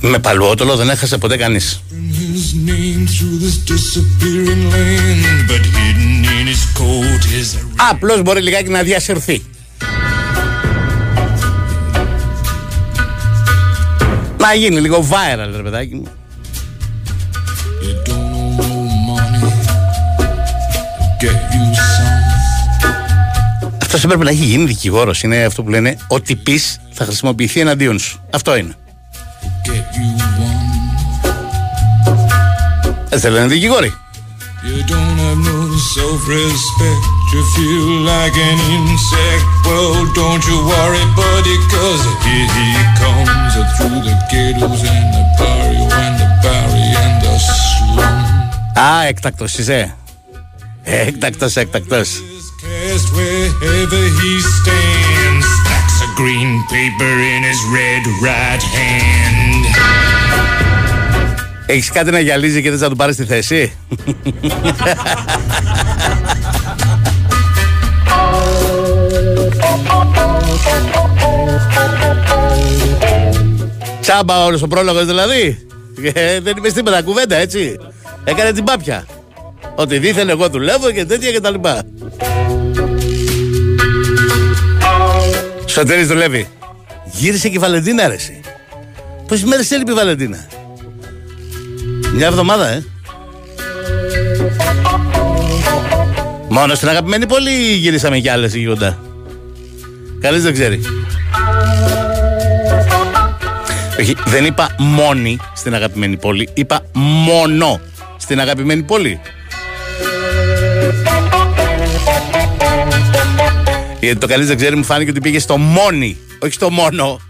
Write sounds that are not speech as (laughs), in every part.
Με παλαιότολο δεν έχασε ποτέ κανείς. Απλώς μπορεί λιγάκι να διασυρθεί. Να γίνει λίγο viral, βεβαιάκι. Αυτό έπρεπε να έχει γίνει δικηγόρος. Είναι αυτό που λένε ότι πει θα χρησιμοποιηθεί εναντίον σου. Αυτό είναι. Δεν θέλω να δικηγόρη. Α, εκτακτός είσαι Εκτακτός, εκτακτός Is cast wherever he stands. Stacks of green paper in his red right hand. Έχεις κάτι να γυαλίζει και δεν θα του πάρεις τη θέση; Τσάμπα όλος ο πρόλογος δηλαδή. Ε, δεν είπε τίποτα κουβέντα έτσι. Έκανε την πάπια. Ότι δίθεν εγώ δουλεύω και τέτοια και τα λοιπά. Σωτήρης δουλεύει. Γύρισε και η Βαλεντίνα αρέσει. Πόσες μέρες έλειπε η Βαλεντίνα; Μια εβδομάδα, ε. Μόνο στην αγαπημένη πόλη γυρίσαμε κι άλλες εκεί κοντά. Κανείς δεν ξέρει. Όχι, δεν είπα μόνη στην αγαπημένη πόλη. Είπα μόνο στην αγαπημένη πόλη. Γιατί το κανείς δεν ξέρει μου φάνηκε ότι πήγε στο μόνη, όχι στο μόνο.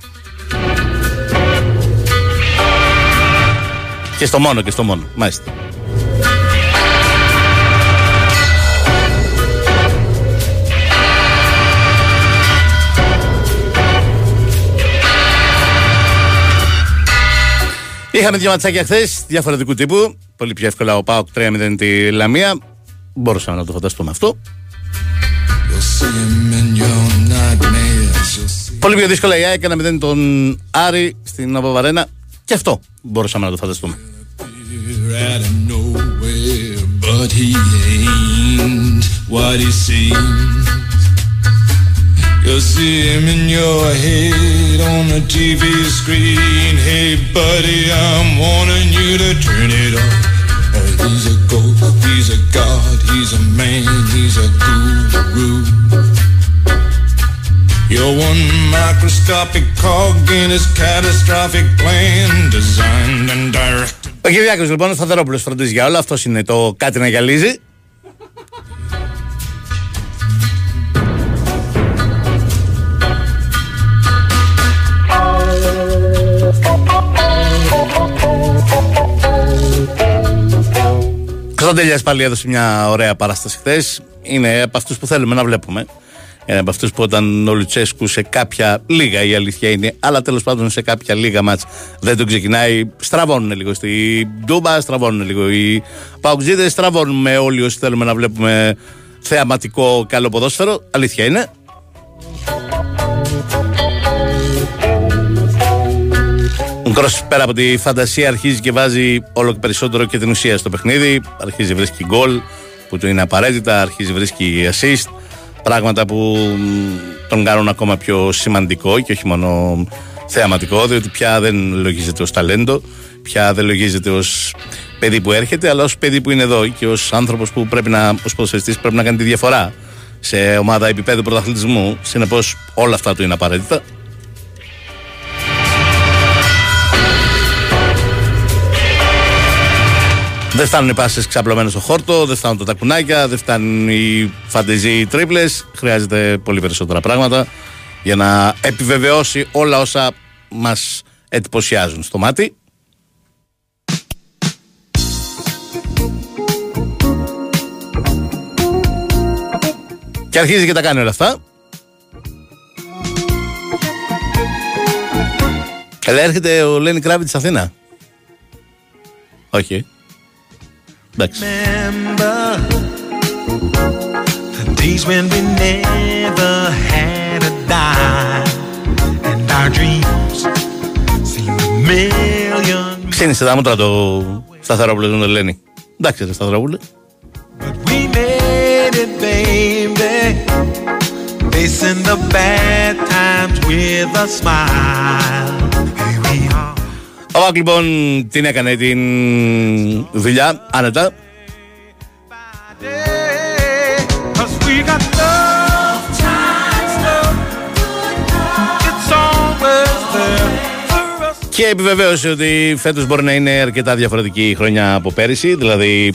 Και στο μόνο και στο μόνο. Μάλιστα. Είχαμε δύο ματσάκια χθες διαφορετικού τύπου. Πολύ πιο εύκολα ο Πάοκ 3-0 τη Λαμία. Μπορούσαμε να το φανταστούμε αυτό. You'll see him in your nightmares. You'll see Πολύ πιο δύσκολα η ΑΕΚ 1-0 τον Άρη στην Νοβαβαρένα. Και αυτό μπορούσαμε να το φανταστούμε. here out of nowhere, but he ain't what he seems. You'll see him in your head on the TV screen. Hey, buddy, I'm warning you to turn it off. Uh, he's a ghost, he's a god, he's a man, he's a guru. You're one microscopic cog in his catastrophic plan, designed and directed. Ο Κυριάκος λοιπόν, ο Σταθερόπουλος φροντίζει για όλα. Αυτό είναι το κάτι να γυαλίζει. Κωνσταντέλιας πάλι έδωσε μια ωραία παράσταση χθες. Είναι από αυτούς που θέλουμε να βλέπουμε. Είναι από αυτούς που όταν ο Λουτσέσκου σε κάποια λίγα η αλήθεια είναι, αλλά τέλος πάντων σε κάποια λίγα μάτς δεν τον ξεκινάει, στραβώνουν λίγο. Στη Ντούμπα στραβώνουν λίγο. Οι Παουξίδε στραβώνουμε όλοι όσοι θέλουμε να βλέπουμε θεαματικό καλό ποδόσφαιρο. Αλήθεια είναι. Ο Κρός πέρα από τη φαντασία αρχίζει και βάζει όλο και περισσότερο και την ουσία στο παιχνίδι. Αρχίζει βρίσκει γκολ που του είναι απαραίτητα, αρχίζει βρίσκει assist. πράγματα που τον κάνουν ακόμα πιο σημαντικό και όχι μόνο θεαματικό, διότι πια δεν λογίζεται ως ταλέντο, πια δεν λογίζεται ως παιδί που έρχεται, αλλά ως παιδί που είναι εδώ και ως άνθρωπος που πρέπει να, ως ποδοσφαιριστής πρέπει να κάνει τη διαφορά σε ομάδα επίπεδου πρωταθλητισμού. Συνεπώς όλα αυτά του είναι απαραίτητα. Δεν φτάνουν οι πάσες ξαπλωμένες στο χόρτο, δεν φτάνουν τα τακουνάκια, δεν φτάνουν οι φαντεζοί τρίπλες. Χρειάζεται πολύ περισσότερα πράγματα για να επιβεβαιώσει όλα όσα μας εντυπωσιάζουν στο μάτι. Και αρχίζει και τα κάνει όλα αυτά. Καλά έρχεται ο Λένι Κράβιτς της Αθήνα. Όχι. Εντάξει. Ξύνησε τα μούτρα το Σταθερόπουλο τον Ελένη. Εντάξει ρε Σταθερόπουλο. Facing the bad times with a smile. Ο Βάκ λοιπόν την έκανε την δουλειά άνετα. Και επιβεβαίωσε ότι φέτος μπορεί να είναι αρκετά διαφορετική χρονιά από πέρυσι. Δηλαδή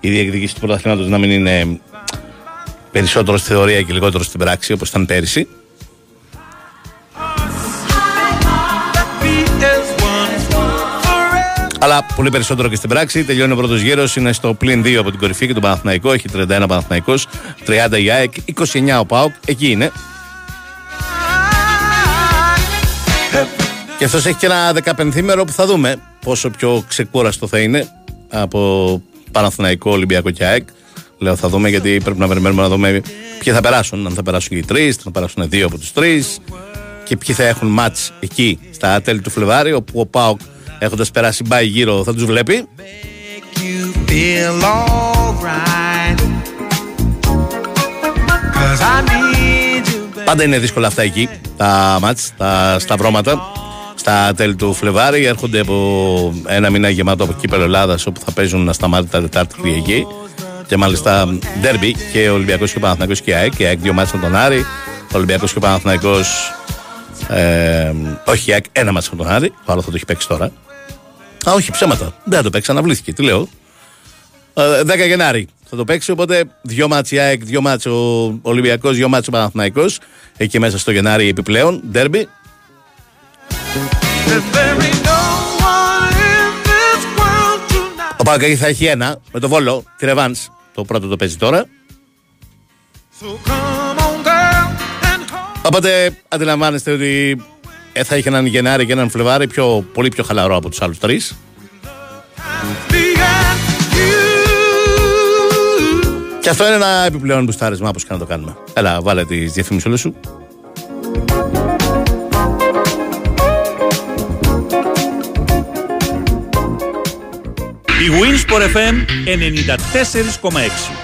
η διεκδικήση του πρωταθλήματος να μην είναι περισσότερο στη θεωρία και λιγότερο στην πράξη όπως ήταν πέρυσι. Αλλά πολύ περισσότερο και στην πράξη. Τελειώνει ο πρώτος γύρος, είναι στο πλην 2 από την κορυφή και τον Παναθηναϊκό. Έχει 31 Παναθηναϊκός, 30 η ΑΕΚ, 29 ο ΠΑΟΚ. Εκεί είναι. Και αυτός έχει και ένα 15 που θα δούμε πόσο πιο ξεκούραστο θα είναι από Παναθηναϊκό, Ολυμπιακό και ΑΕΚ. Λέω θα δούμε γιατί πρέπει να περιμένουμε να δούμε ποιοι θα περάσουν. Αν θα περάσουν και οι τρεις, θα περάσουν δύο από τους τρεις και ποιοι θα έχουν μάτς εκεί στα τέλη του Φλεβάρι, όπου ο Πάοκ έχοντας περάσει μπάι γύρω θα τους βλέπει. Πάντα είναι δύσκολα αυτά εκεί, τα μάτς, τα σταυρώματα. Στα τέλη του Φλεβάρι έρχονται από ένα μήνα γεμάτο από κύπελο Ελλάδας όπου θα παίζουν ασταμάτητα Τετάρτη Κυριακή. Και μάλιστα ντέρμπι και ο Ολυμπιακός και ο Παναθηναϊκός και η ΑΕΚ. Και η ΑΕΚ δύο μάτια τον Άρη. Ο Ολυμπιακός και ο Παναθηναϊκός ε, όχι, η ΑΕΚ ένα μάτια τον Άρη. Το άλλος θα το έχει παίξει τώρα. Α, όχι, ψέματα. Δεν θα το παίξει, αναβλήθηκε. Τι λέω. 10 ε, Γενάρη θα το παίξει. Οπότε δύο μάτς η ΑΕΚ, δύο μάτς ο Ολυμπιακός, δύο μάτς ο Παναθυναϊκό. Εκεί μέσα στο Γενάρη επιπλέον. Ντέρμπι. Ο Παγκαγή θα έχει ένα με το βόλο, τη Ρεβάνς. Το πρώτο το παίζει τώρα. Οπότε αντιλαμβάνεστε ότι ε, θα είχε έναν Γενάρη και έναν Φλεβάρη πιο, πολύ πιο χαλαρό από τους άλλους τρεις. Και αυτό είναι ένα επιπλέον μπουστάρισμα όπως και να το κάνουμε. Έλα, βάλε τις διαφήμισεις όλες σου. Η Winsport FM 94,6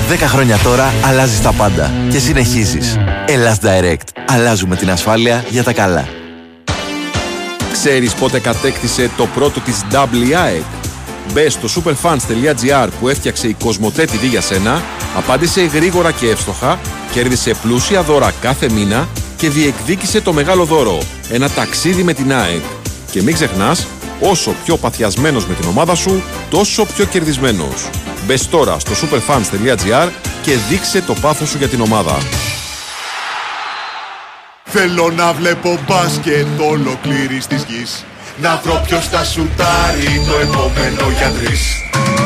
10 χρόνια τώρα αλλάζεις τα πάντα και συνεχίζεις. Ελλάς Direct. Αλλάζουμε την ασφάλεια για τα καλά. Ξέρεις πότε κατέκτησε το πρώτο της WIAEC. Μπες στο superfans.gr που έφτιαξε η Κοσμοτέ TV για σένα, απάντησε γρήγορα και εύστοχα, κέρδισε πλούσια δώρα κάθε μήνα και διεκδίκησε το μεγάλο δώρο, ένα ταξίδι με την ΑΕΚ. Και μην ξεχνάς, όσο πιο παθιασμένος με την ομάδα σου, τόσο πιο κερδισμένος. Μπε τώρα στο superfans.gr και δείξε το πάθος σου για την ομάδα. Θέλω να βλέπω μπάσκετ ολοκλήρης της γης Να βρω ποιος θα σουτάρει το επόμενο για τρεις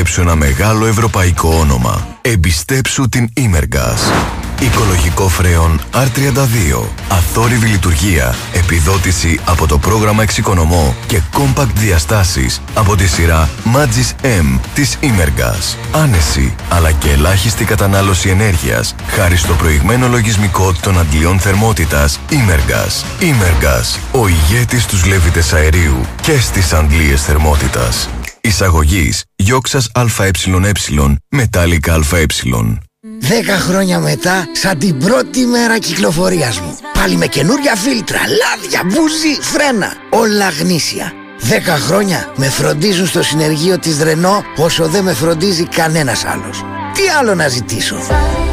εμπιστέψου ένα μεγάλο ευρωπαϊκό όνομα. Εμπιστέψου την Imergas. Οικολογικό φρέον R32. Αθόρυβη λειτουργία. Επιδότηση από το πρόγραμμα Εξοικονομώ και compact διαστάσεις από τη σειρά Magis M της Imergas. Άνεση αλλά και ελάχιστη κατανάλωση ενέργειας χάρη στο προηγμένο λογισμικό των αντλιών θερμότητας Imergas. Imergas. Ο ηγέτης τους λέβητες αερίου και στις αντλίες θερμότητας. Εισαγωγής Γιώξας ΑΕΕ Μετάλλικα ΑΕ. Δέκα χρόνια μετά, σαν την πρώτη μέρα κυκλοφορίας μου. Πάλι με καινούρια φίλτρα, λάδια, μπούζι, φρένα. Όλα γνήσια. Δέκα χρόνια με φροντίζουν στο συνεργείο της Ρενό όσο δεν με φροντίζει κανένας άλλος. Τι άλλο να ζητήσω;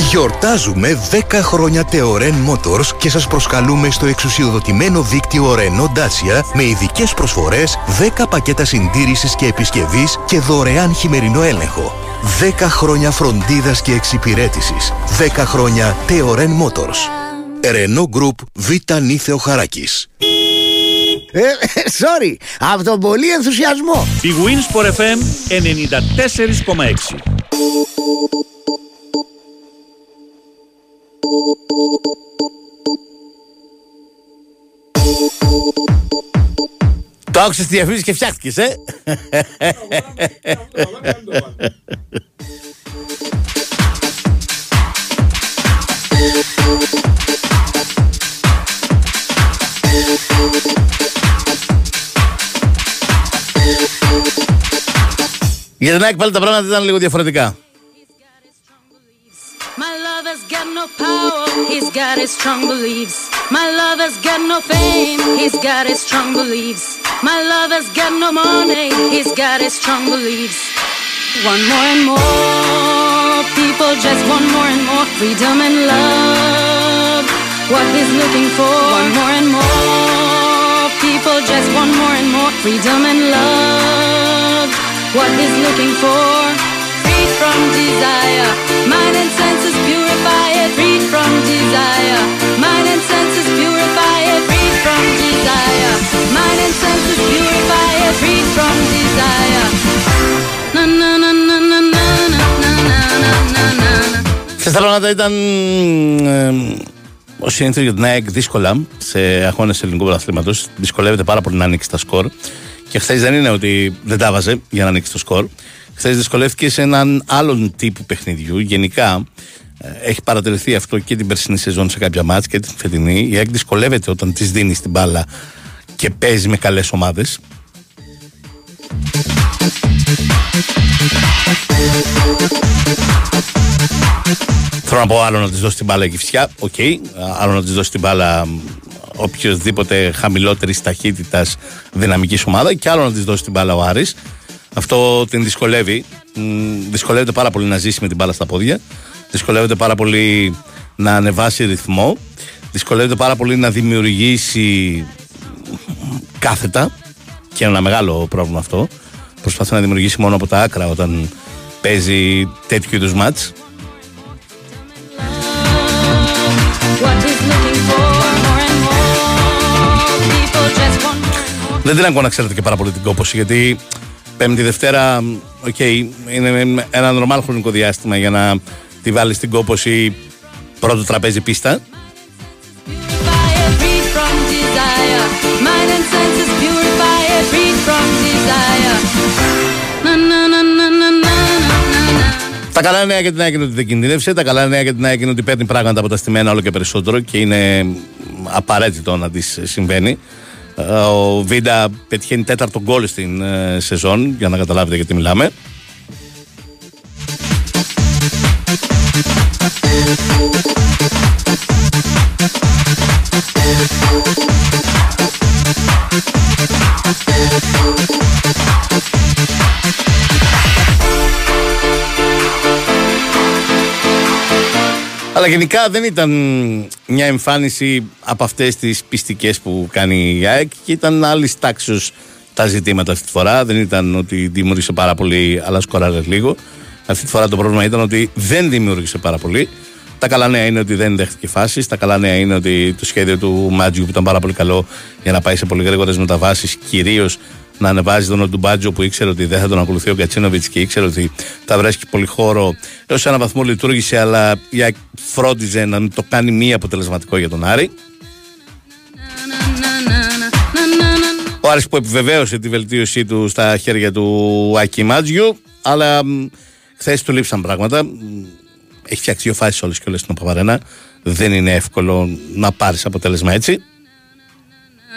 Γιορτάζουμε 10 χρόνια Teoren Motors και σας προσκαλούμε στο εξουσιοδοτημένο δίκτυο Renault Dacia με ειδικές προσφορές 10 πακέτα συντήρησης και επισκευής και δωρεάν χειμερινό έλεγχο. 10 χρόνια φροντίδας και εξυπηρέτησης. 10 χρόνια Teoren Motors. Renault Group Β. Νίθεο Χαράκης. Ε, sorry, από τον πολύ ενθουσιασμό. Η Winsport FM 94,6. Το άκουσες στη διαφήμιση και. (laughs) (laughs) Για την ΑΕΚ πάλι τα πράγματα ήταν λίγο διαφορετικά. My lover's got no power, he's got his strong beliefs. My lover's got no fame, he's got his strong beliefs. My lover's got no money, he's got his strong beliefs. One more and more people just want more and more freedom and love. What he's looking for, one more and more people just want more and more freedom and love. What he's looking for, freed from desire, mind and senses purify it, freed from desire, mind and senses purify it, freed from desire, mind and senses purify it, freed from desire. Na na na na na na na na na na na na. Χθε τα πράγματα ήταν ε, ω συνήθω για την ΑΕΚ δύσκολα σε αγώνε ελληνικού πρωταθλήματο. Δυσκολεύεται πάρα πολύ να ανοίξει τα σκορ. Και χθες δεν είναι ότι δεν τα βάζε για να ανοίξει το σκορ. Χθες δυσκολεύτηκε σε έναν άλλον τύπου παιχνιδιού. Γενικά ε, έχει παρατηρηθεί αυτό και την περσινή σεζόν σε κάποια ματς και την φετινή. Η ΑΕΚ δυσκολεύεται όταν της δίνει την μπάλα και παίζει με καλές ομάδες. Θέλω να πω άλλο να της δώσει την μπάλα η Κηφισιά, οκέι. Άλλο να της δώσει την μπάλα οποιοδήποτε χαμηλότερης ταχύτητας δυναμικής ομάδα και άλλο να της δώσει την μπάλα ο Άρης. Αυτό την δυσκολεύει. Μ, Δυσκολεύεται πάρα πολύ να ζήσει με την μπάλα στα πόδια. Δυσκολεύεται πάρα πολύ να ανεβάσει ρυθμό. Δυσκολεύεται πάρα πολύ να δημιουργήσει κάθετα. Και είναι ένα μεγάλο πρόβλημα αυτό. Προσπαθεί να δημιουργήσει μόνο από τα άκρα όταν παίζει τέτοιου είδους μάτς. What he's Δεν την ακούω να ξέρετε και πάρα πολύ την κόπωση γιατί Πέμπτη Δευτέρα, οκ, είναι ένα νορμάλ χρονικό διάστημα για να τη βάλεις στην κόπωση πρώτο τραπέζι πίστα. Purified, freed from desire. Mind and senses purified, freed from desire. Na na na na na na na na. Τα καλά νέα για την ΑΕΚ είναι ότι δεν κινδύνευσε. Τα καλά νέα για την ΑΕΚ είναι ότι παίρνει πράγματα από τα στημένα όλο και περισσότερο και είναι απαραίτητο να τη συμβαίνει. Ε, Ο Βίντα πετυχαίνει τέταρτο γκολ στην ε, σεζόν, για να καταλάβετε γιατί μιλάμε. Αλλά γενικά δεν ήταν μια εμφάνιση από αυτές τις πιστικές που κάνει η ΑΕΚ και ήταν άλλης τάξης τα ζητήματα αυτή τη φορά. Δεν ήταν ότι δημιούργησε πάρα πολύ, αλλά σκοράρε λίγο. Αυτή τη φορά το πρόβλημα ήταν ότι δεν δημιούργησε πάρα πολύ. Τα καλά νέα είναι ότι δεν δέχτηκε φάσεις. Τα καλά νέα είναι ότι το σχέδιο του Μάτζιου που ήταν πάρα πολύ καλό για να πάει σε πολύ γρήγορες μεταβάσεις, κυρίως να ανεβάζει τον Οντουμπάτζο που ήξερε ότι δεν θα τον ακολουθεί ο Γκατσίνοβιτ και ήξερε ότι θα βρέσει πολύ χώρο. Έως ένα βαθμό λειτουργήσε, αλλά φρόντιζε να μην το κάνει μη αποτελεσματικό για τον Άρη. Ο Άρης που επιβεβαίωσε τη βελτίωσή του στα χέρια του Άκη Μάτζιου, αλλά χθες του λείψαν πράγματα. Έχει φτιάξει δύο φάσεις όλες και όλες στην Παπαρένα. Δεν είναι εύκολο να πάρεις αποτέλεσμα έτσι.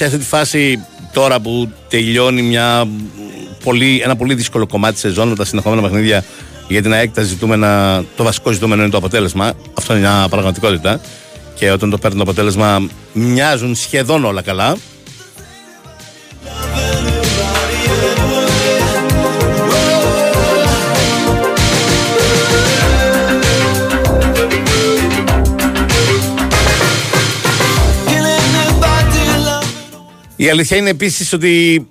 σε αυτή τη φάση τώρα που τελειώνει μια πολύ, ένα πολύ δύσκολο κομμάτι της σεζόν με τα συνεχόμενα παιχνίδια για την ΑΕΚ ζητούμενα, το βασικό ζητούμενο είναι το αποτέλεσμα. Αυτό είναι μια πραγματικότητα. Και όταν το παίρνουν το αποτέλεσμα, μοιάζουν σχεδόν όλα καλά. Η αλήθεια είναι επίσης ότι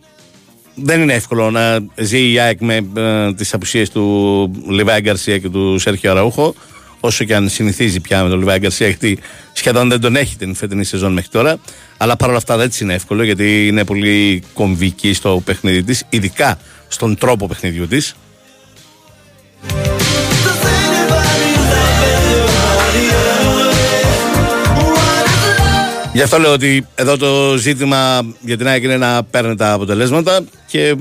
δεν είναι εύκολο να ζει η ΑΕΚ με ε, τις απουσίες του Λιβάη Γκαρσία και του Σέρχιο Αραούχο. Όσο και αν συνηθίζει πια με τον Λιβάη Γκαρσία, γιατί σχεδόν δεν τον έχει την φετινή σεζόν μέχρι τώρα. Αλλά παρόλα αυτά δεν είναι εύκολο, γιατί είναι πολύ κομβική στο παιχνίδι της, ειδικά στον τρόπο παιχνιδιού της. Γι' αυτό λέω ότι εδώ το ζήτημα για την ΑΕΚ είναι να παίρνει τα αποτελέσματα και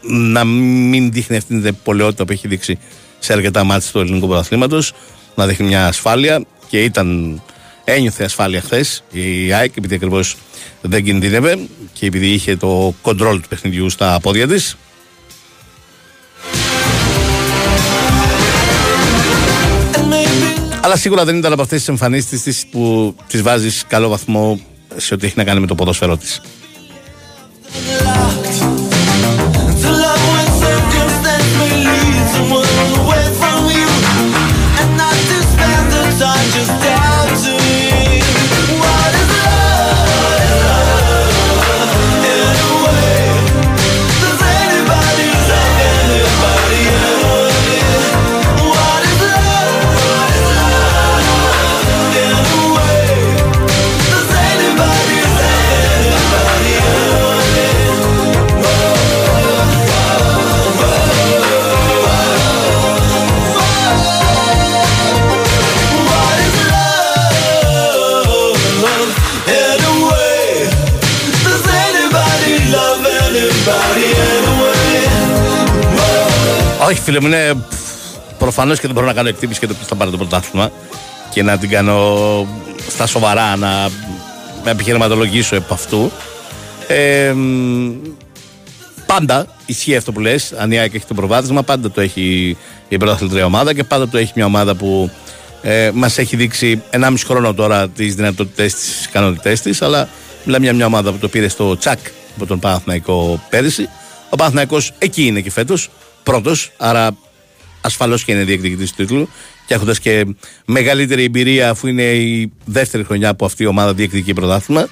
να μην δείχνει αυτήν την πολαιότητα που έχει δείξει σε αρκετά μάτια του ελληνικού πρωταθλήματος, να δείχνει μια ασφάλεια και ήταν, ένιωθε ασφάλεια χθες η ΑΕΚ επειδή ακριβώς δεν κινδύνευε και επειδή είχε το κοντρόλ του παιχνιδιού στα πόδια της Αλλά σίγουρα δεν ήταν από αυτές τις εμφανίσεις της που τη βάζεις καλό βαθμό σε ό,τι έχει να κάνει με το ποδόσφαιρό της. Φίλε μου, είναι προφανώς και δεν μπορώ να κάνω εκτίμηση και το ποιο θα πάρει το πρωτάθλημα και να την κάνω στα σοβαρά, να με επιχειρηματολογήσω επ' αυτού. Ε, πάντα ισχύει αυτό που λες. Αν η ΑΕΚ έχει το προβάδισμα, πάντα το έχει η πρωταθλητρία ομάδα και πάντα το έχει μια ομάδα που ε, μας έχει δείξει 1,5 χρόνο τώρα τις δυνατότητέ τη, τις ικανότητέ της. Αλλά μιλάμε για μια ομάδα που το πήρε στο τσακ από τον Παναθηναϊκό πέρυσι. Ο Παναθηναϊκός εκεί είναι και φέτος πρώτος, άρα ασφαλώς και είναι διεκδικητής του τίτλου. Και έχοντας και μεγαλύτερη εμπειρία, αφού είναι η δεύτερη χρονιά που αυτή η ομάδα διεκδικεί πρωτάθλημα.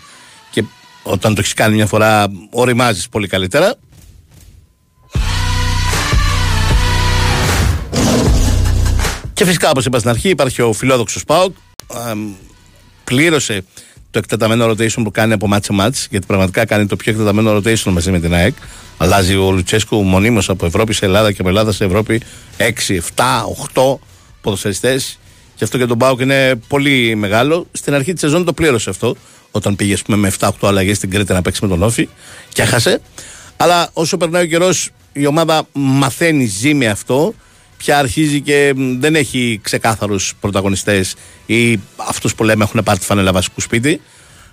Και όταν το έχεις κάνει μια φορά, οριμάζεις πολύ καλύτερα. Και φυσικά, όπως είπα στην αρχή, υπάρχει ο φιλόδοξος Πάοκ. Πλήρωσε το εκτεταμένο rotation που κάνει από μάτσε μάτς γιατί πραγματικά κάνει το πιο εκτεταμένο rotation μαζί με την ΑΕΚ αλλάζει ο Λουτσέσκου μονίμως από Ευρώπη σε Ελλάδα και από Ελλάδα σε Ευρώπη 6, 7, 8 ποδοσφαιριστές Και αυτό για τον Πάουκ είναι πολύ μεγάλο. Στην αρχή της σεζόν το πλήρωσε αυτό. Όταν πήγε πούμε, με 7-8 αλλαγές στην Κρήτη να παίξει με τον Όφη και έχασε. Αλλά όσο περνάει ο καιρός, η ομάδα μαθαίνει, ζει με αυτό. Πια αρχίζει και δεν έχει ξεκάθαρους πρωταγωνιστές ή αυτούς που λέμε έχουν πάρει τη φανέλα βασικού σπίτι.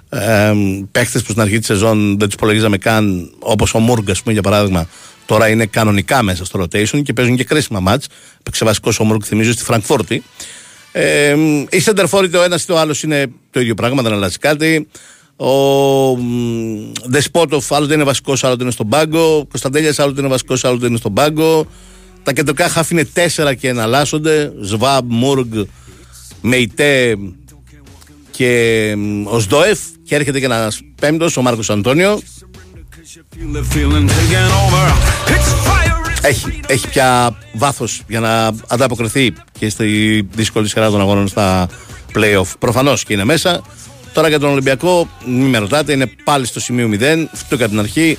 Ε, Παίχτες που στην αρχή της σεζόν δεν τους υπολογίζαμε καν, όπως ο Μούργκ, για παράδειγμα, τώρα είναι κανονικά μέσα στο rotation και παίζουν και κρίσιμα μάτς. Παίξε βασικός ο Μούργκ, θυμίζω, στη Φραγκφόρτη. Ε, οι σεντερφόροι το ένας ή το άλλος είναι το ίδιο πράγμα, δεν αλλάζει κάτι. Ο Δεσπότοφ άλλοτε είναι βασικός, άλλοτε είναι στον πάγκο. Ο Κωνσταντέλια άλλοτε είναι βασικός, άλλοτε είναι στον πάγκο. Τα κεντρικά χάφη είναι τέσσερα και εναλλάσσονται. Σβάμπ, Μούργκ, Μεϊτέ και ο Σδόεφ. Και έρχεται και ένας πέμπτος, ο Μάρκος Αντώνιο. Έχει, έχει πια βάθος για να ανταποκριθεί και στη δύσκολη σειρά των αγώνων στα playoff. Προφανώς και είναι μέσα. Τώρα για τον Ολυμπιακό, μην με ρωτάτε, είναι πάλι στο σημείο 0. Αυτό κατά την αρχή.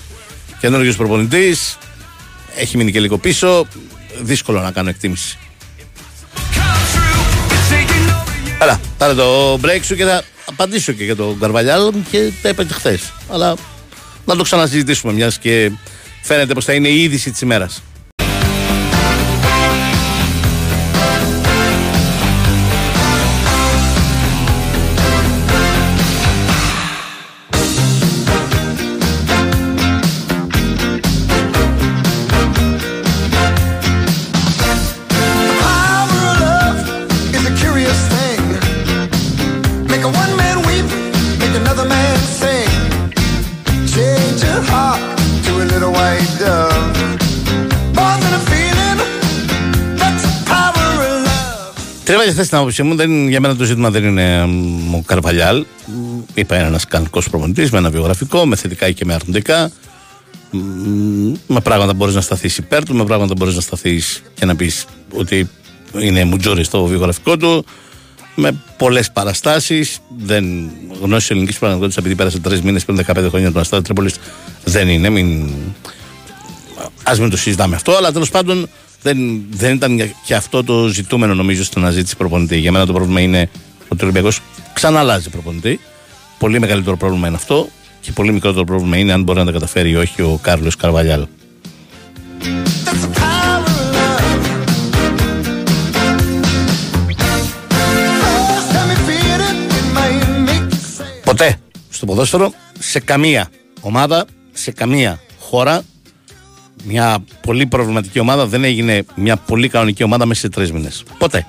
Καινούριο προπονητής. Έχει μείνει και λίγο πίσω. Δύσκολο να κάνω εκτίμηση. Έλα, πάρε το break σου και θα απαντήσω και για τον Καρβαλιάλ και τα είπα και χθες. Αλλά να το ξανασυζητήσουμε μιας και φαίνεται πως θα είναι η είδηση της ημέρας. Και χθε την άποψή μου, δεν, για μένα το ζήτημα δεν είναι ο Καρβαλιάλ. Είπα, είναι ένας κανονικός προπονητής με ένα βιογραφικό, με θετικά και με αρνητικά. Με πράγματα μπορείς να σταθείς υπέρ του, με πράγματα μπορείς να σταθείς και να πεις ότι είναι μουτζόρι στο βιογραφικό του. Με πολλές παραστάσεις. Δεν γνώση ελληνικής πραγματικότητας επειδή πέρασε τρεις μήνες πριν 15 χρόνια τον Αστέρα Τρίπολης δεν είναι. Μην... Α μην το συζητάμε αυτό, αλλά τέλος πάντων δεν, δεν ήταν και αυτό το ζητούμενο νομίζω στην αναζήτηση προπονητή. Για μένα το πρόβλημα είναι ότι ο Ολυμπιακός ξαναλάζει προπονητή. Πολύ μεγαλύτερο πρόβλημα είναι αυτό και πολύ μικρότερο πρόβλημα είναι αν μπορεί να τα καταφέρει ή όχι ο Κάρλος Καρβαλιάλ. Ποτέ στο ποδόσφαιρο, σε καμία ομάδα, σε καμία χώρα μια πολύ προβληματική ομάδα δεν έγινε μια πολύ κανονική ομάδα μέσα σε τρεις μήνες. Ποτέ.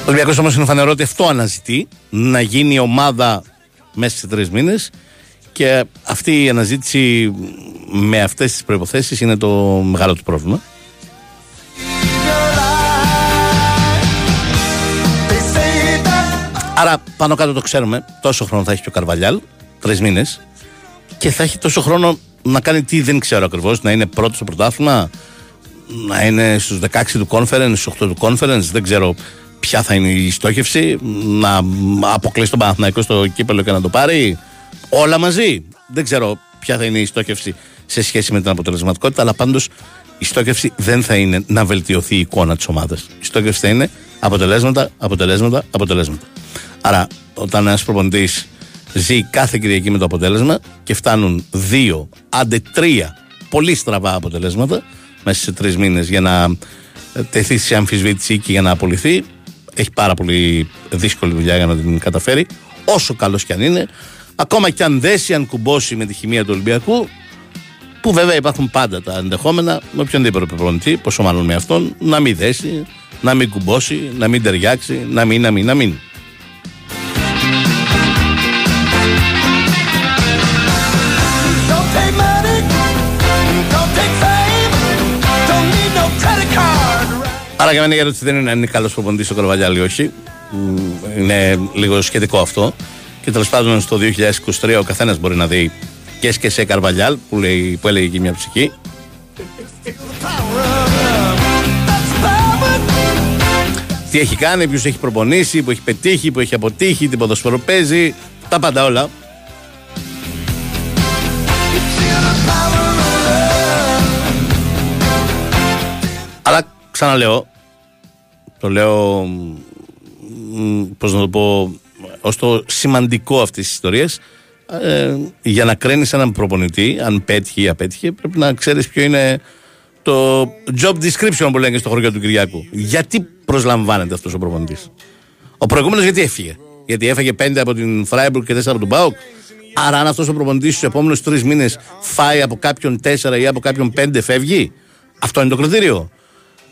Ο Ολυμπιακός όμως είναι φανερό ότι αυτό αναζητεί να γίνει ομάδα μέσα σε τρεις μήνες και αυτή η αναζήτηση με αυτές τις προποθέσει είναι το μεγάλο του πρόβλημα. Άρα πάνω κάτω το ξέρουμε, τόσο χρόνο θα έχει και ο Καρβαλιάλ, τρεις μήνες και θα έχει τόσο χρόνο να κάνει τι δεν ξέρω ακριβώς, να είναι πρώτος στο πρωτάθλημα, να είναι στους 16 του conference, στους 8 του conference, δεν ξέρω ποια θα είναι η στόχευση, να αποκλείσει τον Παναθηναϊκό στο κύπελο και να το πάρει. Όλα μαζί. Δεν ξέρω ποια θα είναι η στόχευση σε σχέση με την αποτελεσματικότητα, αλλά πάντως η στόχευση δεν θα είναι να βελτιωθεί η εικόνα της ομάδας. Η στόχευση θα είναι αποτελέσματα, αποτελέσματα, αποτελέσματα. Άρα, όταν ένας προπονητής ζει κάθε Κυριακή με το αποτέλεσμα και φτάνουν δύο, άντε τρία πολύ στραβά αποτελέσματα μέσα σε τρεις μήνες για να ε, τεθεί σε αμφισβήτηση και για να απολυθεί. Έχει πάρα πολύ δύσκολη δουλειά για να την καταφέρει. Όσο καλός κι αν είναι, ακόμα κι αν δέσει, αν κουμπώσει με τη χημεία του Ολυμπιακού, που βέβαια υπάρχουν πάντα τα ενδεχόμενα με οποιονδήποτε προπονητή, πόσο μάλλον με αυτόν, να μην δέσει, να μην κουμπώσει, να μην ταιριάξει, να μην, να μην, να μην. Άρα για μένα η ερώτηση δεν είναι αν είναι καλός προπονητή ο Καρβαλιάλ ή όχι. Είναι λίγο σχετικό αυτό. Και τέλος πάντων στο 2023 ο καθένας μπορεί να δει και και σε Καρβαλιάλ που, λέει, που έλεγε εκεί μια ψυχή. Τι έχει κάνει, ποιους έχει προπονήσει, που έχει πετύχει, που έχει αποτύχει, τι ποδοσφαιρό παίζει, τα πάντα όλα. Αλλά ξαναλέω, το λέω, πώς να το πω, ως το σημαντικό αυτής της ιστορίας, ε, για να κρίνεις έναν προπονητή, αν πέτυχε ή απέτυχε, πρέπει να ξέρεις ποιο είναι το job description που λένε στο χωριό του Κυριακού. Γιατί προσλαμβάνεται αυτός ο προπονητής. Ο προηγούμενος γιατί έφυγε; Γιατί έφαγε πέντε από την Φράιμπουργκ και τέσσερα από τον Μπάουκ. Άρα, αν αυτός ο προπονητής στους επόμενους τρεις μήνες φάει από κάποιον τέσσερα ή από κάποιον πέντε, φεύγει; Αυτό είναι το κριτήριο.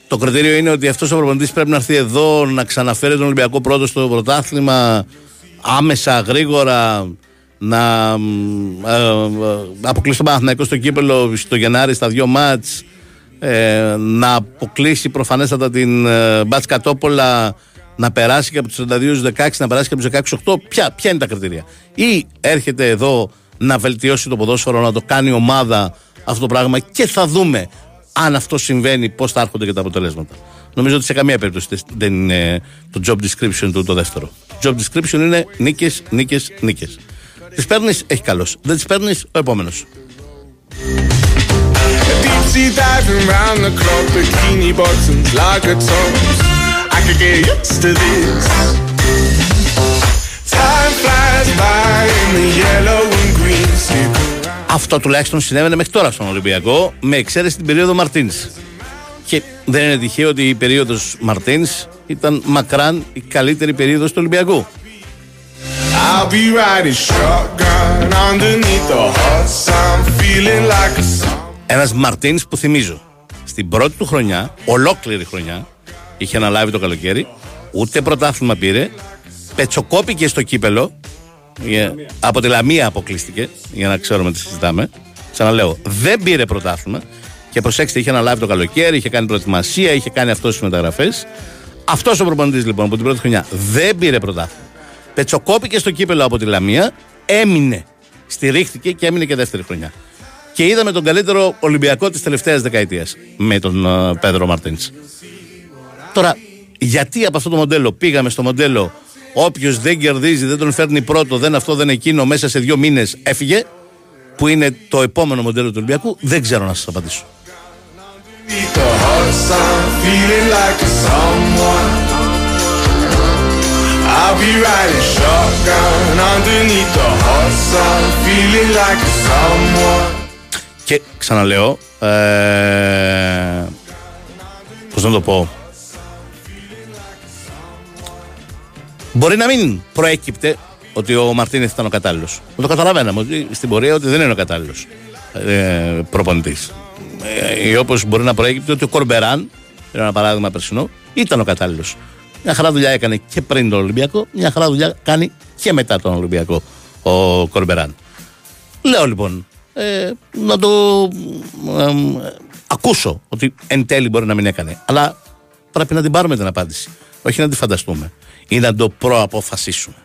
Το κριτήριο είναι ότι αυτός ο προπονητής πρέπει να έρθει εδώ να ξαναφέρει τον Ολυμπιακό πρώτος στο πρωτάθλημα άμεσα, γρήγορα, να ε, ε, αποκλείσει τον Παναθηναϊκό στο κύπελο στο Γενάρη στα δύο μάτς ε, να αποκλείσει προφανέστατα την ε, Μπάτς να περάσει και από τους 32 16, να περάσει και από τους 16 8. Ποια, ποια είναι τα κριτήρια. Ή έρχεται εδώ να βελτιώσει το ποδόσφαιρο, να το κάνει ομάδα αυτό το πράγμα και θα δούμε αν αυτό συμβαίνει, πώς θα έρχονται και τα αποτελέσματα. Νομίζω ότι σε καμία περίπτωση δεν είναι το job description του το δεύτερο. Job description είναι νίκες, νίκες, νίκες. Τις παίρνεις, έχει καλώ. Δεν τις παίρνεις, ο επόμενος. I could get used to this. Time flies by in the yellow and green Αυτό τουλάχιστον συνέβαινε μέχρι τώρα στον Ολυμπιακό, με εξαίρεση την περίοδο Μαρτίνς. Και δεν είναι τυχαίο ότι η περίοδος Μαρτίνς ήταν μακράν η καλύτερη περίοδος του Ολυμπιακού. Ένας Μαρτίνς που θυμίζω στην πρώτη του χρονιά, ολόκληρη χρονιά, είχε αναλάβει το καλοκαίρι, ούτε πρωτάθλημα πήρε, πετσοκόπηκε στο κύπελο, από τη Λαμία αποκλείστηκε, για να ξέρουμε τι συζητάμε. Ξαναλέω, δεν πήρε πρωτάθλημα και προσέξτε, είχε αναλάβει το καλοκαίρι, είχε κάνει προετοιμασία, είχε κάνει αυτός τις μεταγραφές. Αυτός ο προπονητής λοιπόν που την πρώτη χρονιά δεν πήρε πρωτάθλημα. Πετσοκόπηκε στο κύπελο από τη Λαμία, έμεινε, στηρίχθηκε και έμεινε και δεύτερη χρονιά. Και είδαμε τον καλύτερο Ολυμπιακό της τελευταίας δεκαετίας με τον uh, Πέδρο Μαρτίνς. Τώρα, γιατί από αυτό το μοντέλο πήγαμε στο μοντέλο όποιος δεν κερδίζει, δεν τον φέρνει πρώτο, δεν αυτό, δεν εκείνο, μέσα σε δύο μήνες έφυγε, που είναι το επόμενο μοντέλο του Ολυμπιακού, δεν ξέρω να σας απαντήσω. Και ξαναλέω, ε, πώς να το πω, Μπορεί να μην προέκυπτε ότι ο Μαρτίνεθ ήταν ο κατάλληλος. Το καταλαβαίναμε ότι στην πορεία ότι δεν είναι ο κατάλληλος ε, προπονητής. Ε, ή όπως μπορεί να προέκυπτε ότι ο Κορμπεράν, είναι ένα παράδειγμα περσινό, ήταν ο κατάλληλος. Μια χαρά δουλειά έκανε και πριν τον Ολυμπιακό, μια χαρά δουλειά κάνει και μετά τον Ολυμπιακό ο Κορμπεράν. Λέω λοιπόν, ε, να το ε, ακούσω ότι εν τέλει μπορεί να μην έκανε. Αλλά πρέπει να την πάρουμε την απάντηση. Όχι να τη φανταστούμε ή να το προαποφασίσουμε.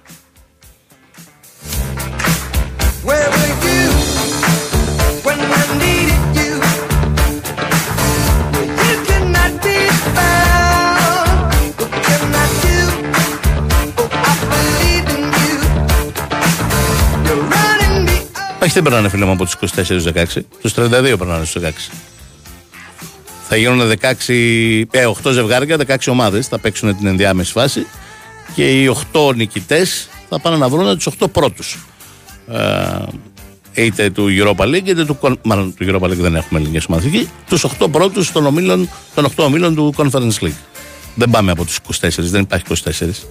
Όχι, δεν περνάνε φίλε μου από τους 24-16. Του 32 περνάνε στους 16. Θα γίνουν 16, ε, 8 ζευγάρια, 16 ομάδες. Θα παίξουν την ενδιάμεση φάση και οι 8 νικητές θα πάνε να βρουν τους 8 πρώτους. Ε, είτε του Europa League είτε του. Μάλλον του Europa League δεν έχουμε ελληνικέ ομάδε Τους 8 πρώτους των, ομίλων, των 8 ομίλων του Conference League. Δεν πάμε από τους 24, δεν υπάρχει 24.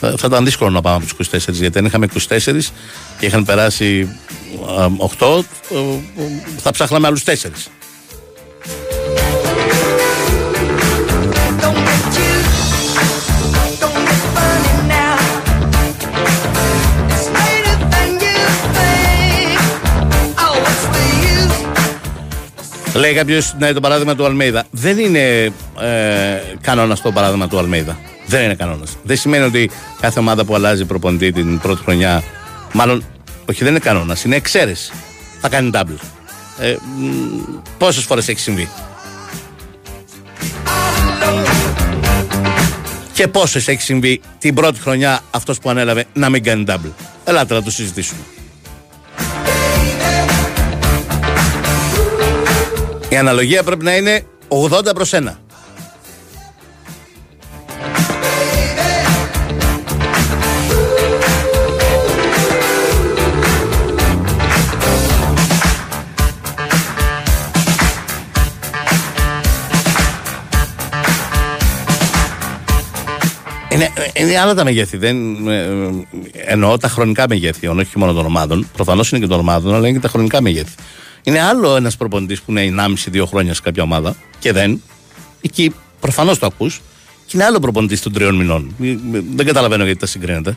Θα, θα ήταν δύσκολο να πάμε από τους 24 γιατί αν είχαμε 24 και είχαν περάσει 8, ε, θα ψάχναμε άλλους 4. Λέει κάποιος, ναι, το παράδειγμα του Αλμέιδα. Δεν είναι ε, κανόνας το παράδειγμα του Αλμέιδα. Δεν είναι κανόνας. Δεν σημαίνει ότι κάθε ομάδα που αλλάζει προπονητή την πρώτη χρονιά. Μάλλον, όχι, δεν είναι κανόνας. Είναι εξαίρεση. Θα κάνει double. Ε, Πόσες φορές έχει συμβεί. Και πόσες έχει συμβεί την πρώτη χρονιά αυτός που ανέλαβε να μην κάνει double. Ελάτε να το συζητήσουμε. Αναλογία πρέπει να είναι 80 προς 1. Είναι, άλλα τα μεγέθη. Δεν, ε, ε, εννοώ τα χρονικά μεγέθη, όχι μόνο των ομάδων. Προφανώς είναι και των ομάδων, αλλά είναι και τα χρονικά μεγέθη. Είναι άλλο ένας προπονητής που είναι 1,5-2 χρόνια σε κάποια ομάδα και δεν. Εκεί προφανώς το ακούς. Και είναι άλλο προπονητής των τριών μηνών. Ε, Δεν καταλαβαίνω γιατί τα συγκρίνετε.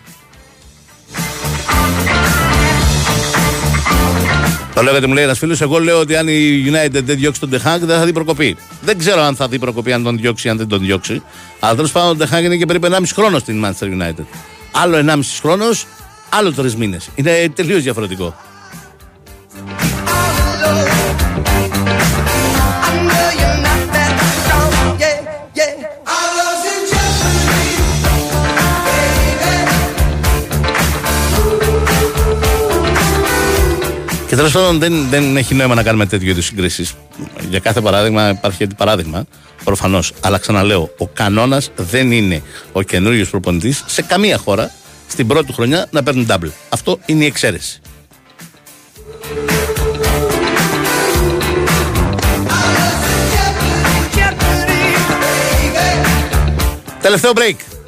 Το λέγατε, μου λέει ένας φίλος. Εγώ λέω ότι αν η United δεν διώξει τον Ντεχάκ δεν θα δει προκοπή. Δεν ξέρω αν θα δει προκοπή, αν τον διώξει ή αν δεν τον διώξει. Αλλά τέλος πάντων ο Ντεχάκ είναι και περίπου 1,5 χρόνος στην Manchester United. Άλλο 1,5 χρόνος, άλλο τρεις μήνες. Είναι τελείως διαφορετικό. Και τέλος πάντων δεν, δεν έχει νόημα να κάνουμε τέτοιου είδους συγκρίσεις. Για κάθε παράδειγμα υπάρχει παράδειγμα, προφανώς. Αλλά ξαναλέω, ο κανόνας δεν είναι ο καινούριο προπονητής σε καμία χώρα στην πρώτη του χρονιά να παίρνει double. Αυτό είναι η εξαίρεση. Τελευταίο break.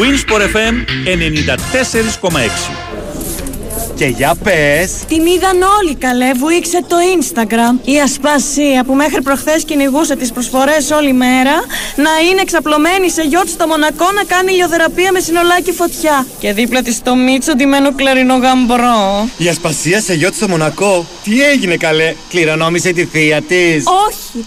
Winsport FM 94,6. Και για πες Την είδαν όλοι καλέ, βουήξε το Instagram. Η Ασπασία που μέχρι προχθές κυνηγούσε τις προσφορές όλη μέρα να είναι εξαπλωμένη σε γιότ στο Μονακό να κάνει ηλιοθεραπεία με συνολάκι φωτιά. Και δίπλα της το Μίτσο ντυμένο κλαρινό γαμπρό. Η Ασπασία σε γιότ στο Μονακό Τι έγινε καλέ; Κληρονόμησε τη θεία της Όχι,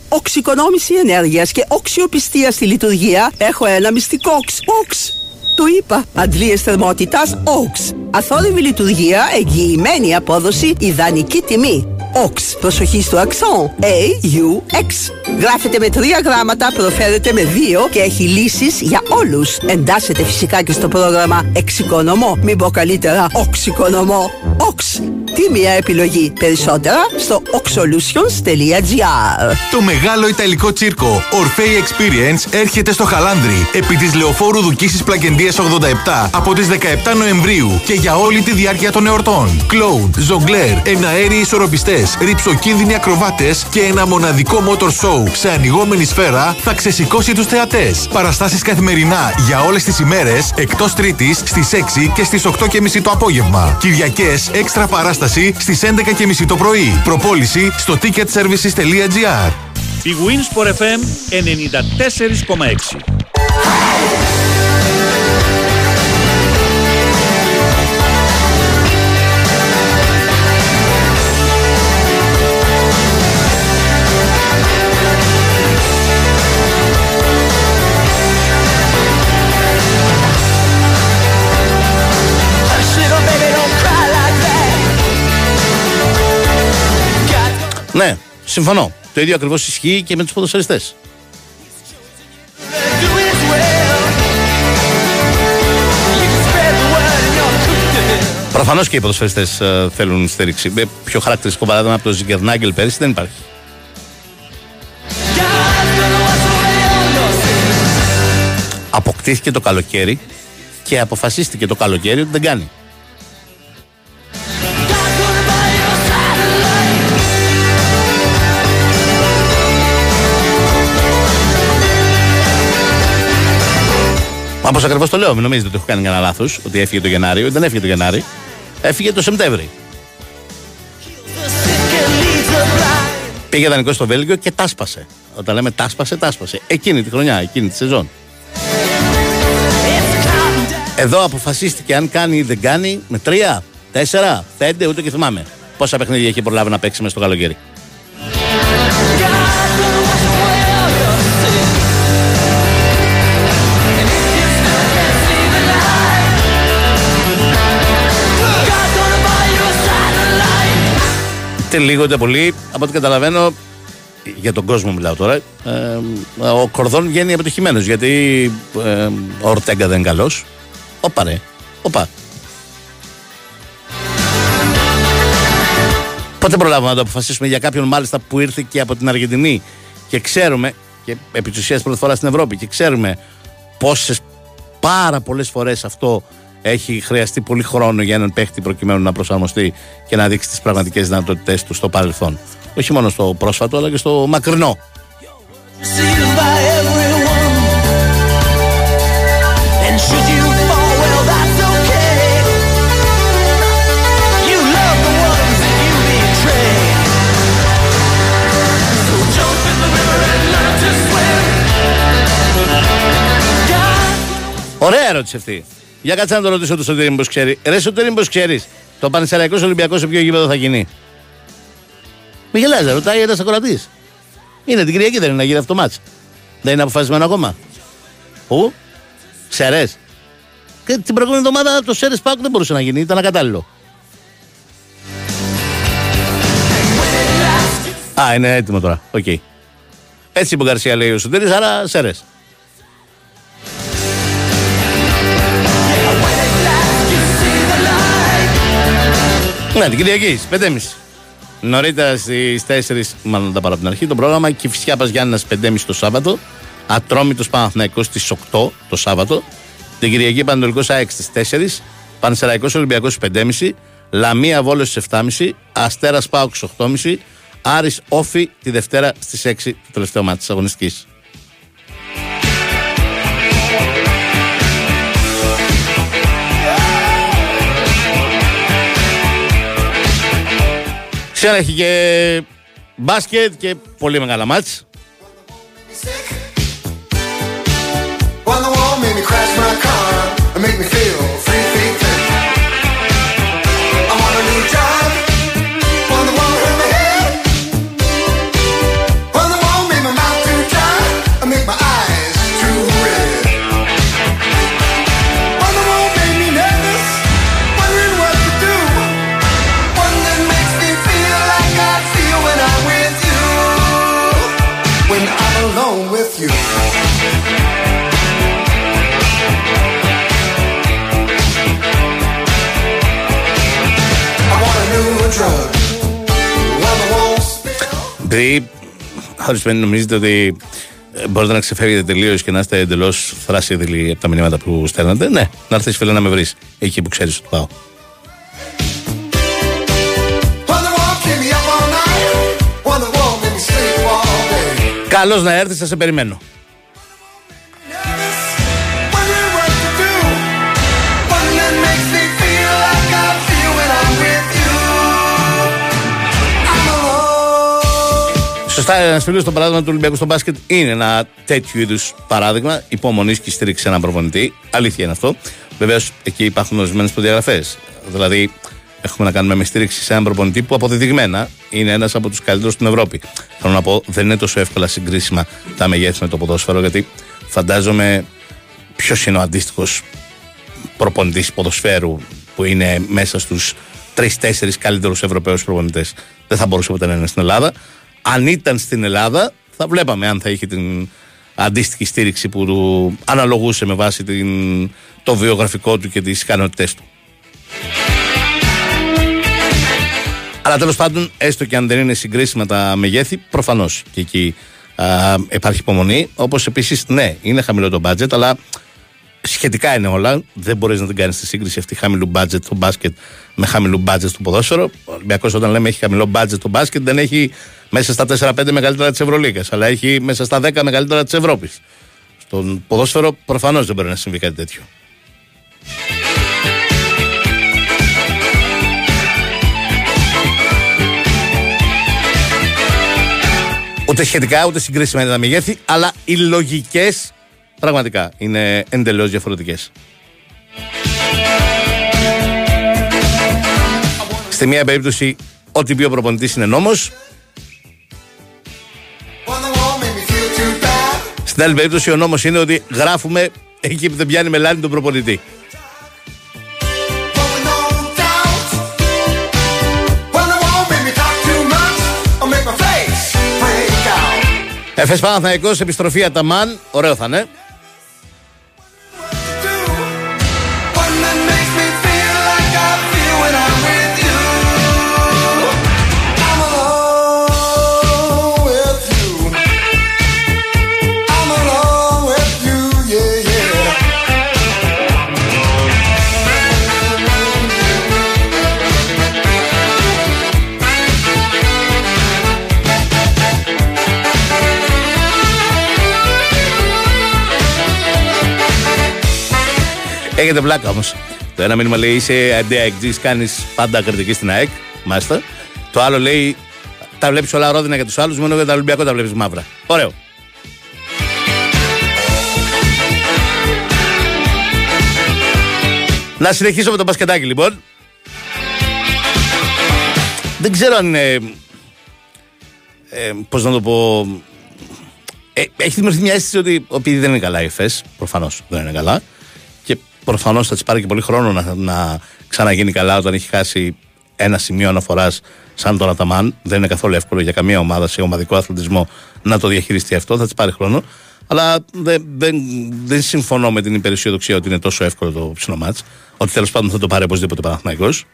οξυκονόμηση ενέργειας και οξιοπιστία στη λειτουργία έχω ένα μυστικό οξ. Οξ. Το είπα. Αντλίες θερμότητας OX. Αθόρυβη λειτουργία, εγγυημένη απόδοση, ιδανική τιμή. OX. Προσοχή στο αξόν. A-U-X. Γράφεται με τρία γράμματα, προφέρεται με δύο και έχει λύσεις για όλους. Εντάσσεται φυσικά και στο πρόγραμμα Εξοικονομώ. Μην πω καλύτερα Οξοικονομώ. OX. Τι μία επιλογή. Περισσότερα στο oxsolutions.gr Το μεγάλο ιταλικό τσίρκο Orfei Experience έρχεται στο Χαλάνδρι επί της Λεωφόρου Δουκίσης Πλακεντίας 87 από τις 17 Νοεμβρίου και για όλη τη διάρκεια των εορτών. Κλόουν, ζογκλέρ, εναέριοι ισορροπιστές, ρηψοκίνδυνοι ακροβάτες και ένα μοναδικό motor show σε ανοιγόμενη σφαίρα θα ξεσηκώσει τους θεατές. Παραστάσεις καθημερινά για όλες τις ημέρες εκτός Τρίτης στις 6 και στις 8.30 το απόγευμα. Κυριακές έξτρα παράσταση στις 11.30 το πρωί. Προπόληση στο ticketservices.gr Η Winsport FM 94,6. Ναι, συμφωνώ. Το ίδιο ακριβώς ισχύει και με τους ποδοσφαιριστές. Προφανώς και οι ποδοσφαιριστές θέλουν στήριξη. Με πιο χαρακτηριστικό παράδειγμα από το Ζιγκερνάγκελ πέρυσι δεν υπάρχει. Αποκτήθηκε το καλοκαίρι και αποφασίστηκε το καλοκαίρι ότι δεν κάνει. Όπως ακριβώς το λέω, μην νομίζετε ότι έχω κάνει κανένα λάθος, ότι έφυγε το Γενάρη. Δεν έφυγε το Γενάρη. Έφυγε το Σεπτέμβρη. Πήγε δανεικό στο Βέλγιο και τάσπασε. Όταν λέμε τάσπασε, τάσπασε. Εκείνη τη χρονιά, εκείνη τη σεζόν. Εδώ αποφασίστηκε αν κάνει ή δεν κάνει με τρία, τέσσερα, πέντε, ούτε και θυμάμαι πόσα παιχνίδια έχει προλάβει να παίξει μέσα στο καλοκαίρι. Είτε λίγο είτε πολύ, από ό,τι καταλαβαίνω, για τον κόσμο μιλάω τώρα, ε, ο Κορδόν βγαίνει αποτυχημένος γιατί ε, ο Ορτέγκα δεν είναι καλός. Όπα ρε, όπα. Πότε προλάβουμε να το αποφασίσουμε για κάποιον μάλιστα που ήρθε και από την Αργεντινή; Και ξέρουμε, και επί της ουσίας πρώτη φορά στην Ευρώπη, και ξέρουμε πόσες πάρα πολλές φορές αυτό έχει χρειαστεί πολύ χρόνο για έναν παίχτη προκειμένου να προσαρμοστεί και να δείξει τις πραγματικές δυνατότητέ του στο παρελθόν. Όχι μόνο στο πρόσφατο, αλλά και στο μακρινό. Ωραία ερώτηση αυτή. Για κάτσε να το ρωτήσω το Σωτήρι μήπως ξέρει. Ρε Σωτήρι μήπως ξέρεις. Το Πανσερραϊκός Ολυμπιακός σε ποιο γήπεδο θα γίνει; Μη γελάς, ρε, ρωτάει ένας ακροατής. Είναι την Κυριακή δεν είναι να γίνει αυτό το ματς. Δεν είναι αποφασισμένο ακόμα. Πού; Σέρρες. Και την προηγούμενη εβδομάδα το Σέρρες ΠΑΟΚ δεν μπορούσε να γίνει, ήταν ακατάλληλο. Α, είναι έτοιμο τώρα. Οκ. Έτσι είπε ο Γκαρσία λέει ο Σωτήρης, άρα Σέρρες. Ναι, την Κυριακή, 5.30. Νωρίτερα στις 4, μάλλον τα πάρω από την αρχή, το πρόγραμμα και φυσικά πας Γιάννα 5.30 το Σάββατο. Ατρόμητος Παναθυναϊκό στις 8 το Σάββατο. Την Κυριακή Πανατολικό ΑΕΚ στις 4. Πανσεραϊκός Ολυμπιακός 5.30. Λαμία Βόλος στις 7.30. Αστέρας Πάουξ 8.30. Άρης Όφη τη Δευτέρα στις 6 το τελευταίο μάτι της αγωνιστικής. Σήμερα έχει και μπάσκετ και πολύ μεγάλα μάτς. When the Επειδή ορισμένοι νομίζετε ότι ε, μπορείτε να ξεφεύγετε τελείως και να είστε εντελώς θράσιδηλοι από τα μηνύματα που στέλνετε, ναι, να έρθεις φίλε να με βρεις εκεί που ξέρεις ότι πάω. When the wall keep me up all night. When the wall made me sleep all day. Καλώς να έρθεις, θα σε περιμένω. Σωστά, ένας φίλος στο παράδειγμα του Ολυμπιακού στο μπάσκετ είναι ένα τέτοιο είδους παράδειγμα υπομονής και στήριξη σε έναν προπονητή. Αλήθεια είναι αυτό. Βεβαίως εκεί υπάρχουν ορισμένες προδιαγραφές. Δηλαδή, έχουμε να κάνουμε με στήριξη σε έναν προπονητή που αποδεδειγμένα είναι ένας από τους καλύτερους στην Ευρώπη. Θέλω να πω, δεν είναι τόσο εύκολα συγκρίσιμα τα μεγέθη με το ποδόσφαιρο, γιατί φαντάζομαι ποιος είναι ο αντίστοιχος προπονητής ποδοσφαίρου που είναι μέσα στους τρει-τέσσερι καλύτερους Ευρωπαίους προπονητές. Δεν θα μπορούσε ποτέ να είναι στην Ελλάδα. Αν ήταν στην Ελλάδα, θα βλέπαμε αν θα είχε την αντίστοιχη στήριξη που του αναλογούσε με βάση την, το βιογραφικό του και τις ικανότητές του. Αλλά τέλος πάντων, έστω και αν δεν είναι συγκρίσιμα τα μεγέθη, προφανώς και εκεί α, υπάρχει υπομονή. Όπως επίσης, ναι, είναι χαμηλό το budget, αλλά σχετικά είναι όλα. Δεν μπορείς να την κάνεις τη σύγκριση αυτή χαμηλού budget στο μπάσκετ με χαμηλού budget στο ποδόσφαιρο. Ο Ολυμπιακός, όταν λέμε έχει χαμηλό budget στο μπάσκετ, δεν έχει μέσα στα 4-5 μεγαλύτερα της Ευρωλίγα, αλλά έχει μέσα στα 10 μεγαλύτερα της Ευρώπης. Στον ποδόσφαιρο προφανώς δεν μπορεί να συμβεί κάτι τέτοιο. Ούτε σχετικά, ούτε συγκρίσιμα είναι τα μεγέθη, αλλά οι λογικές πραγματικά είναι εντελώς διαφορετικές. Στη μία περίπτωση, ό,τι πει ο προπονητής είναι νόμος. Στην άλλη περίπτωση, ο νόμος είναι ότι γράφουμε εκεί που δεν πιάνει μελάνη τον προπονητή. When the wall made me talk too much or make my face break out. Εφές Παναθηναϊκός, επιστροφή Αταμάν. Ωραίο θα είναι. Έχετε βλάκα όμως. Το ένα μήνυμα λέει είσαι αντιαεκτζή, κάνεις πάντα κριτική στην ΑΕΚ. Μάλιστα. Το άλλο λέει τα βλέπεις όλα ρόδινα για τους άλλους, μόνο για τα Ολυμπιακό τα βλέπεις μαύρα. Ωραίο. Να συνεχίσω με το μπασκετάκι λοιπόν. Δεν ξέρω αν είναι. Ε, Πώς να το πω. Ε, έχει δημιουργηθεί μια αίσθηση ότι ο παιδί δεν είναι καλά η ΕΦΕΣ. Προφανώς δεν είναι καλά. Και προφανώς θα της πάρει και πολύ χρόνο να, να ξαναγίνει καλά όταν έχει χάσει ένα σημείο αναφοράς σαν τον Αταμάν. Δεν είναι καθόλου εύκολο για καμία ομάδα σε ομαδικό αθλητισμό να το διαχειριστεί αυτό. Θα της πάρει χρόνο. Αλλά δεν, δεν, δεν συμφωνώ με την υπεραισιοδοξία ότι είναι τόσο εύκολο το ψινό μάτς. Ότι τέλος πάντων θα το πάρει οπωσδήποτε ο Παναθηναϊκός.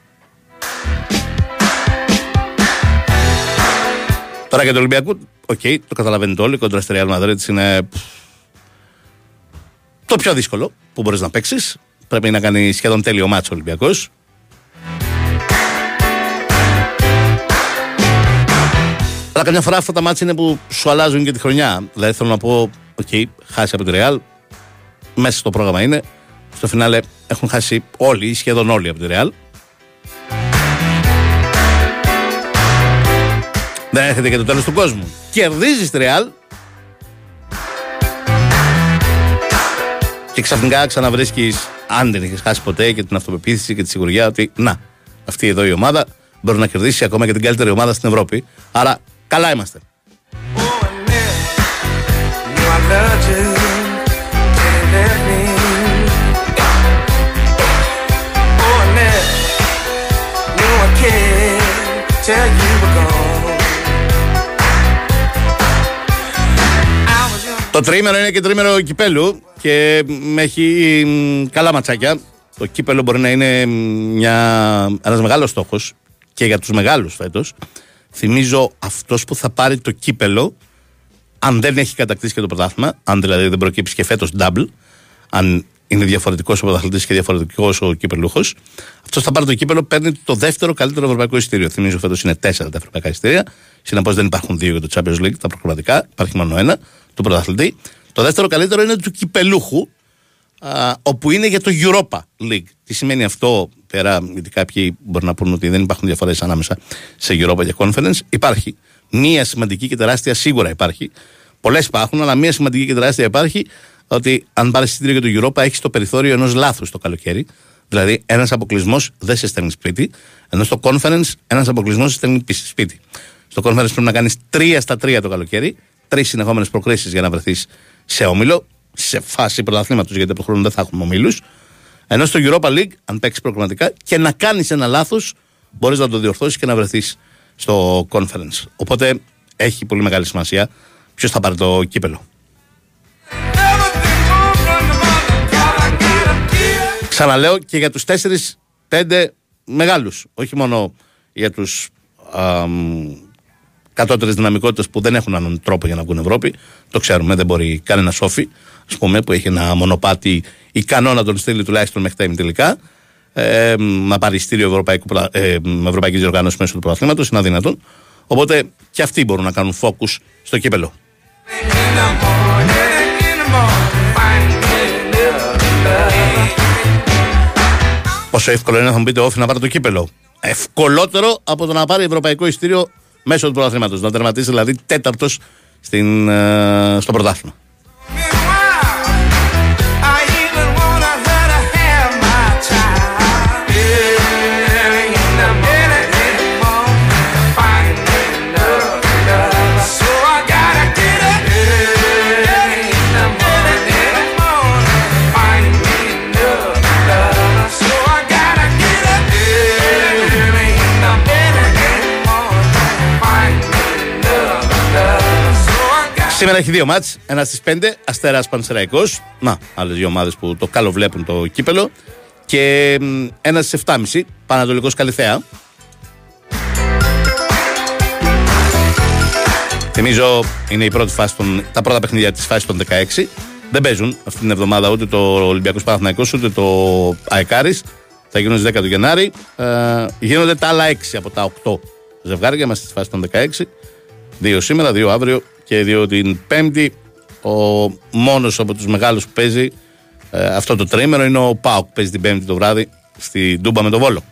Τώρα για το Ολυμπιακό, οκ, το καταλαβαίνετε όλοι. Κόντρα στη Real Madrid είναι πφ, το πιο δύσκολο που μπορείς να παίξεις. Πρέπει να κάνει σχεδόν τέλειο ματς ο Ολυμπιακός. Αλλά καμιά φορά αυτά τα ματς είναι που σου αλλάζουν και τη χρονιά. Δηλαδή θέλω να πω, οκ, χάσει από τη Real. Μέσα στο πρόγραμμα είναι. Στο φινάλε έχουν χάσει όλοι, ή σχεδόν όλοι από τη Real. Δεν έρχεται και το τέλος του κόσμου. Κερδίζεις τη Real. Και ξαφνικά ξαναβρίσκεις, αν δεν έχει χάσει ποτέ, και την αυτοπεποίθηση και τη σιγουριά ότι να, αυτή εδώ η ομάδα μπορεί να κερδίσει ακόμα και την καλύτερη ομάδα στην Ευρώπη. Άρα καλά είμαστε. Knew I loved you, didn't let me. Oh, Annette, knew I cared till you were gone. Το τρίμερο είναι και τρίμερο κυπέλου και με έχει μ, καλά ματσάκια. Το κύπελο μπορεί να είναι μια, ένας μεγάλος στόχος και για τους μεγάλους φέτος. Θυμίζω αυτός που θα πάρει το κύπελο αν δεν έχει κατακτήσει και το πρωτάθλημα, αν δηλαδή δεν προκύψει και φέτος double, αν είναι διαφορετικός ο πρωταθλητής και διαφορετικός ο κύπελούχος. Αυτός θα πάρει το κύπελο, παίρνει το δεύτερο καλύτερο ευρωπαϊκό εισιτήριο. Θυμίζω φέτος είναι τέσσερα τα ευρωπαϊκά εισιτήρια. Συνεπώς δεν υπάρχουν δύο για το Champions League, τα προκριματικά. Υπάρχει μόνο ένα, του πρωταθλητή. Το δεύτερο καλύτερο είναι του κυπελούχου, α, όπου είναι για το Europa League. Τι σημαίνει αυτό, πέρα, γιατί κάποιοι μπορεί να πούνε ότι δεν υπάρχουν διαφορές ανάμεσα σε Europa και Conference. Υπάρχει μία σημαντική και τεράστια, σίγουρα υπάρχει. Πολλές υπάρχουν, αλλά μία σημαντική και τεράστια υπάρχει ότι αν πάρεις εισιτήριο για το Europa, έχεις το περιθώριο ενός λάθους το καλοκαίρι. Δηλαδή, ένας αποκλεισμός δεν σε στέλνει σπίτι, ενώ στο conference ένας αποκλεισμός σε στέλνει πίσω σπίτι. Στο conference πρέπει να κάνεις 3 στα 3 το καλοκαίρι, τρεις συνεχόμενες προκρίσεις για να βρεθείς σε όμιλο, σε φάση πρωταθλήματος, γιατί από χρόνο δεν θα έχουμε ομίλους. Ενώ στο Europa League, αν παίξεις προγραμματικά και να κάνεις ένα λάθος, μπορείς να το διορθώσεις και να βρεθείς στο conference. Οπότε έχει πολύ μεγάλη σημασία ποιος θα πάρει το κύπελο. Ξαναλέω και για τους 4-5 μεγάλους, όχι μόνο για τους αμ, κατώτερες δυναμικότητες που δεν έχουν άλλον τρόπο για να βγουν Ευρώπη. Το ξέρουμε, δεν μπορεί κανένα σόφι, ας πούμε, που έχει ένα μονοπάτι ικανό να τον στείλει τουλάχιστον μέχρι τα ημιτελικά. Ε, να πάρει στήριο ευρωπαϊκού, πρωτα- ε, ευρωπαϊκής διοργάνωσης μέσω του πρωταθλήματος, είναι αδύνατον. Οπότε και αυτοί μπορούν να κάνουν focus στο κύπελο. Πόσο εύκολο είναι να μου πείτε όφη να πάρει το κύπελο. Ευκολότερο από το να πάρει ευρωπαϊκό ειστήριο μέσω του πρωταθλήματο. Να τερματίσει δηλαδή τέταρτος στην, ε, στο πρωτάθλημα. Σήμερα έχει δύο μάτς, ένα στις 5, Αστέρας Πανσεραϊκός, να, άλλες δύο ομάδες που το καλοβλέπουν το κύπελο και μ, ένα στις 7.30, Πανατολικός Καλυθέα. Θυμίζω είναι η πρώτη φάση των, τα πρώτα παιχνίδια της φάσης των 16. Δεν παίζουν αυτή την εβδομάδα ούτε το Ολυμπιακός Παναθηναϊκός ούτε το Αεκάρης. Θα γίνουν στις 10 του Γενάρη. Ε, γίνονται τα άλλα 6 από τα 8 ζευγάρια. Είμαστε στη φάση των 16. Δύο σήμερα, δύο αύριο και δύο την Πέμπτη. Ο μόνος από τους μεγάλους που παίζει ε, αυτό το τρίμερο είναι ο Πάοκ που παίζει την Πέμπτη το βράδυ στη Ντούμπα με τον Βόλο.